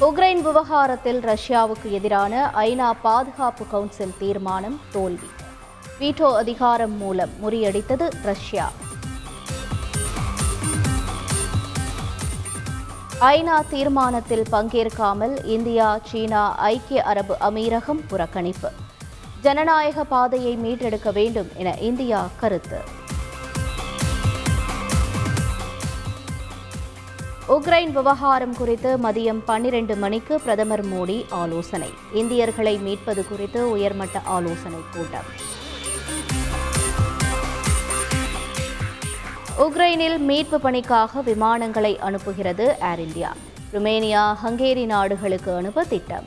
Ukraine விவகாரத்தில் ரஷ்யாவுக்கு எதிரான ஐநா பாதுகாப்பு கவுன்சில் தீர்மானம் தோல்வி. வீட்டோ அதிகாரம் மூலம் முறியடித்தது ரஷ்யா. ஐநா தீர்மானத்தில் பங்கேற்காமல் இந்தியா சீனா ஐக்கிய அரபு அமீரகம் புறக்கணிப்பு. ஜனநாயக பாதையை மீட்டெடுக்க வேண்டும் என இந்தியா கருத்து. உக்ரைன் விவகாரம் குறித்து மதியம் பன்னிரண்டு மணிக்கு பிரதமர் மோடி ஆலோசனை. இந்தியர்களை மீட்பது குறித்து உயர்மட்ட ஆலோசனை கூட்டம். உக்ரைனில் மீட்பு பணிக்காக விமானங்களை அனுப்புகிறது ஏர் இந்தியா. ருமேனியா ஹங்கேரி நாடுகளுக்கு அனுப்ப திட்டம்.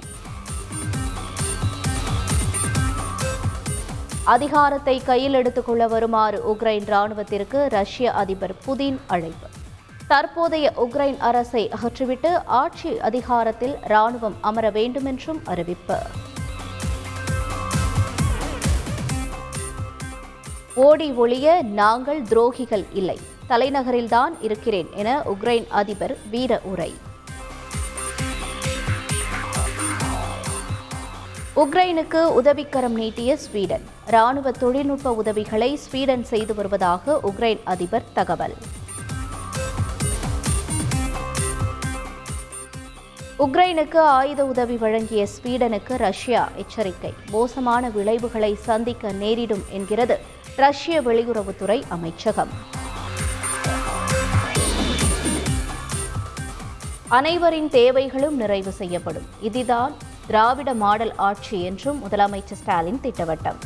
அதிகாரத்தை கையில் எடுத்துக்கொள்ள வருமாறு உக்ரைன் ராணுவத்திற்கு ரஷ்ய அதிபர் புதின் அழைப்பு. தற்போதைய உக்ரைன் அரசை அகற்றிவிட்டு ஆட்சி அதிகாரத்தில் ராணுவம் அமர வேண்டுமென்றும் அறிவிப்பு. ஓடி ஒளிய நாங்கள் துரோகிகள் இல்லை. தலைநகரில்தான் இருக்கிறேன் என உக்ரைன் அதிபர் வீர உரை. உக்ரைனுக்கு உதவிக்கரம் நீட்டிய ஸ்வீடன். ராணுவ தொழில்நுட்ப உதவிகளை ஸ்வீடன் செய்து வருவதாக உக்ரைன் அதிபர் தகவல். உக்ரைனுக்கு ஆயுத உதவி வழங்கிய ஸ்வீடனுக்கு ரஷ்யா எச்சரிக்கை. மோசமான விளைவுகளை சந்திக்க நேரிடும் என்கிறது ரஷ்ய வெளியுறவுத்துறை அமைச்சகம். அனைவரின் தேவைகளும் நிறைவு செய்யப்படும். இதுதான் திராவிட மாடல் ஆட்சி என்றும் முதலமைச்சர் ஸ்டாலின் திட்டவட்டம்.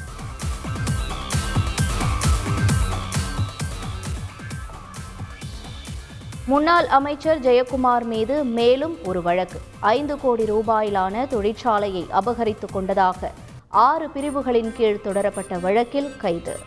முன்னாள் அமைச்சர் ஜெயக்குமார் மீது மேலும் ஒரு வழக்கு. ஐந்து கோடி ரூபாயிலான தொழிற்சாலையை அபகரித்துக் கொண்டதாக ஆறு பிரிவுகளின் கீழ் தொடரப்பட்ட வழக்கில் கைது.